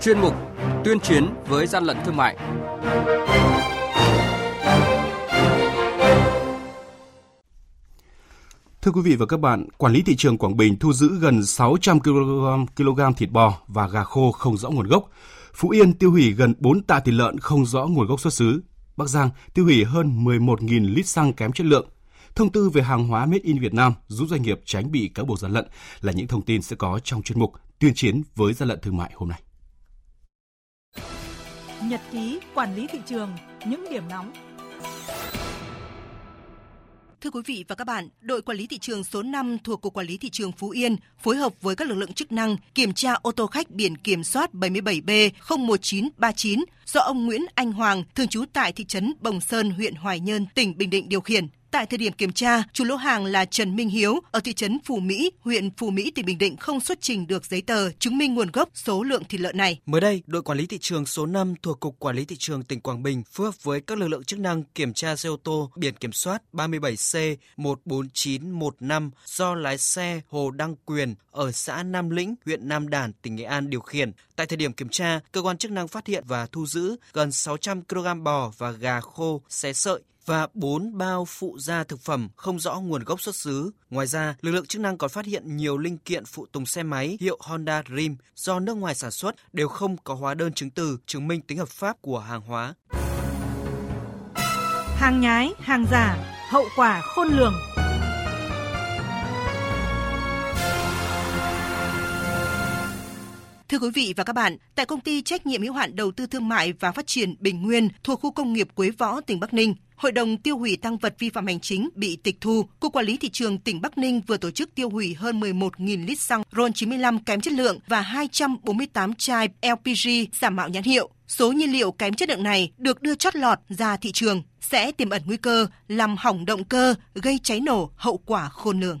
chuyên mục Tuyên chiến với gian lận thương mại. Thưa quý vị và các bạn, quản lý thị trường Quảng Bình thu giữ gần 600 kg, kg thịt bò và gà khô không rõ nguồn gốc. Phú Yên tiêu hủy gần 4 tạ thịt lợn không rõ nguồn gốc xuất xứ. Bắc Giang tiêu hủy hơn 11.000 lít xăng kém chất lượng. Thông tư về hàng hóa Made in Việt Nam giúp doanh nghiệp tránh bị cáo buộc gian lận là những thông tin sẽ có trong chuyên mục tuyên chiến với gian lận thương mại hôm nay. Nhật ký quản lý thị trường, những điểm nóng Thưa quý vị và các bạn, đội quản lý thị trường số 5 thuộc Cục Quản lý Thị trường Phú Yên phối hợp với các lực lượng chức năng kiểm tra ô tô khách biển kiểm soát 77B01939 do ông Nguyễn Anh Hoàng, thường trú tại thị trấn Bồng Sơn, huyện Hoài Nhơn, tỉnh Bình Định điều khiển. Tại thời điểm kiểm tra, chủ lô hàng là Trần Minh Hiếu ở thị trấn Phù Mỹ, huyện Phù Mỹ, tỉnh Bình Định không xuất trình được giấy tờ chứng minh nguồn gốc số lượng thịt lợn này. Mới đây, đội quản lý thị trường số 5 thuộc Cục Quản lý thị trường tỉnh Quảng Bình phối hợp với các lực lượng chức năng kiểm tra xe ô tô biển kiểm soát 37C 14915 do lái xe Hồ Đăng Quyền ở xã Nam Lĩnh, huyện Nam Đàn, tỉnh Nghệ An điều khiển. Tại thời điểm kiểm tra, cơ quan chức năng phát hiện và thu giữ gần 600 kg bò và gà khô xé sợi và 4 bao phụ gia thực phẩm không rõ nguồn gốc xuất xứ. Ngoài ra, lực lượng chức năng còn phát hiện nhiều linh kiện phụ tùng xe máy hiệu Honda Dream do nước ngoài sản xuất đều không có hóa đơn chứng từ chứng minh tính hợp pháp của hàng hóa. Hàng nhái, hàng giả, hậu quả khôn lường. Thưa quý vị và các bạn, tại công ty trách nhiệm hữu hạn đầu tư thương mại và phát triển Bình Nguyên thuộc khu công nghiệp Quế Võ, tỉnh Bắc Ninh, Hội đồng tiêu hủy tăng vật vi phạm hành chính bị tịch thu. Cục Quản lý thị trường tỉnh Bắc Ninh vừa tổ chức tiêu hủy hơn 11.000 lít xăng RON 95 kém chất lượng và 248 chai LPG giả mạo nhãn hiệu. Số nhiên liệu kém chất lượng này được đưa chót lọt ra thị trường sẽ tiềm ẩn nguy cơ làm hỏng động cơ, gây cháy nổ, hậu quả khôn lường.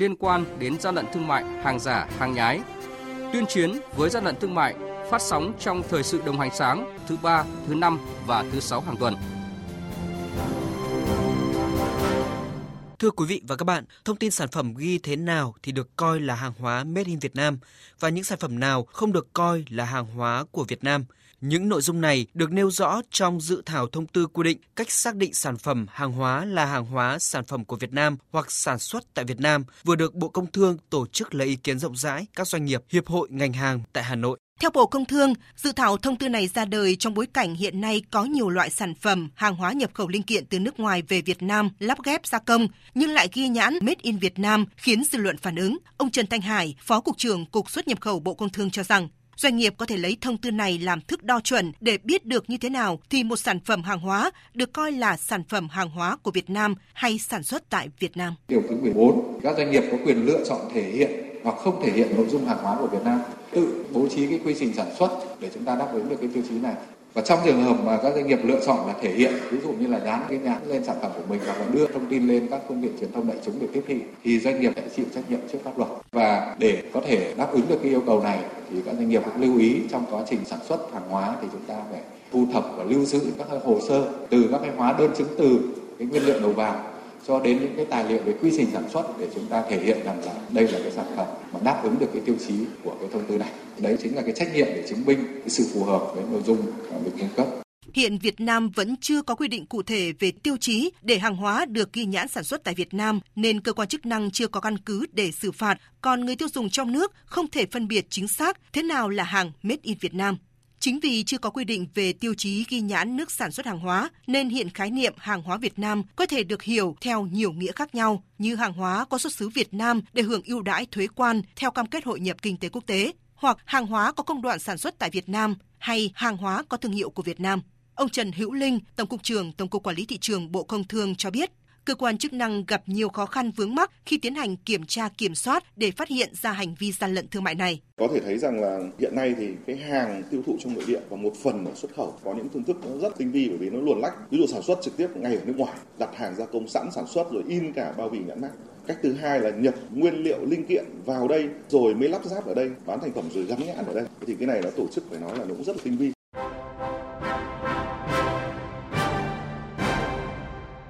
liên quan đến gian lận thương mại, hàng giả, hàng nhái. Tuyên chiến với gian lận thương mại phát sóng trong thời sự đồng hành sáng thứ ba, thứ năm và thứ sáu hàng tuần. Thưa quý vị và các bạn, thông tin sản phẩm ghi thế nào thì được coi là hàng hóa made in Việt Nam và những sản phẩm nào không được coi là hàng hóa của Việt Nam – những nội dung này được nêu rõ trong dự thảo thông tư quy định cách xác định sản phẩm hàng hóa là hàng hóa sản phẩm của Việt Nam hoặc sản xuất tại Việt Nam vừa được Bộ Công Thương tổ chức lấy ý kiến rộng rãi các doanh nghiệp, hiệp hội ngành hàng tại Hà Nội. Theo Bộ Công Thương, dự thảo thông tư này ra đời trong bối cảnh hiện nay có nhiều loại sản phẩm, hàng hóa nhập khẩu linh kiện từ nước ngoài về Việt Nam lắp ghép gia công nhưng lại ghi nhãn Made in Việt Nam khiến dư luận phản ứng. Ông Trần Thanh Hải, Phó Cục trưởng Cục xuất nhập khẩu Bộ Công Thương cho rằng Doanh nghiệp có thể lấy thông tư này làm thước đo chuẩn để biết được như thế nào thì một sản phẩm hàng hóa được coi là sản phẩm hàng hóa của Việt Nam hay sản xuất tại Việt Nam. Điều thứ 14, các doanh nghiệp có quyền lựa chọn thể hiện hoặc không thể hiện nội dung hàng hóa của Việt Nam, tự bố trí cái quy trình sản xuất để chúng ta đáp ứng được cái tiêu chí này. Và trong trường hợp mà các doanh nghiệp lựa chọn là thể hiện, ví dụ như là dán cái nhãn lên sản phẩm của mình hoặc là đưa thông tin lên các phương tiện truyền thông đại chúng để tiếp thị, thì doanh nghiệp sẽ chịu trách nhiệm trước pháp luật. Và để có thể đáp ứng được cái yêu cầu này thì các doanh nghiệp cũng lưu ý trong quá trình sản xuất hàng hóa thì chúng ta phải thu thập và lưu giữ các hồ sơ từ các cái hóa đơn chứng từ cái nguyên liệu đầu vào cho đến những cái tài liệu về quy trình sản xuất để chúng ta thể hiện rằng là đây là cái sản phẩm mà đáp ứng được cái tiêu chí của cái thông tư này. Đấy chính là cái trách nhiệm để chứng minh cái sự phù hợp với nội dung được cung cấp. Hiện Việt Nam vẫn chưa có quy định cụ thể về tiêu chí để hàng hóa được ghi nhãn sản xuất tại Việt Nam, nên cơ quan chức năng chưa có căn cứ để xử phạt, còn người tiêu dùng trong nước không thể phân biệt chính xác thế nào là hàng made in Việt Nam. Chính vì chưa có quy định về tiêu chí ghi nhãn nước sản xuất hàng hóa, nên hiện khái niệm hàng hóa Việt Nam có thể được hiểu theo nhiều nghĩa khác nhau, như hàng hóa có xuất xứ Việt Nam để hưởng ưu đãi thuế quan theo cam kết hội nhập kinh tế quốc tế, hoặc hàng hóa có công đoạn sản xuất tại Việt Nam, hay hàng hóa có thương hiệu của Việt Nam. Ông Trần Hữu Linh, Tổng cục trưởng Tổng cục Quản lý thị trường Bộ Công Thương cho biết, cơ quan chức năng gặp nhiều khó khăn vướng mắc khi tiến hành kiểm tra kiểm soát để phát hiện ra hành vi gian lận thương mại này. Có thể thấy rằng là hiện nay thì cái hàng tiêu thụ trong nội địa và một phần ở xuất khẩu có những phương thức nó rất tinh vi bởi vì nó luồn lách. Ví dụ sản xuất trực tiếp ngay ở nước ngoài, đặt hàng gia công sẵn sản xuất rồi in cả bao bì nhãn mác. Cách thứ hai là nhập nguyên liệu linh kiện vào đây rồi mới lắp ráp ở đây, bán thành phẩm rồi gắn nhãn ở đây. Thì cái này nó tổ chức phải nói là nó cũng rất là tinh vi.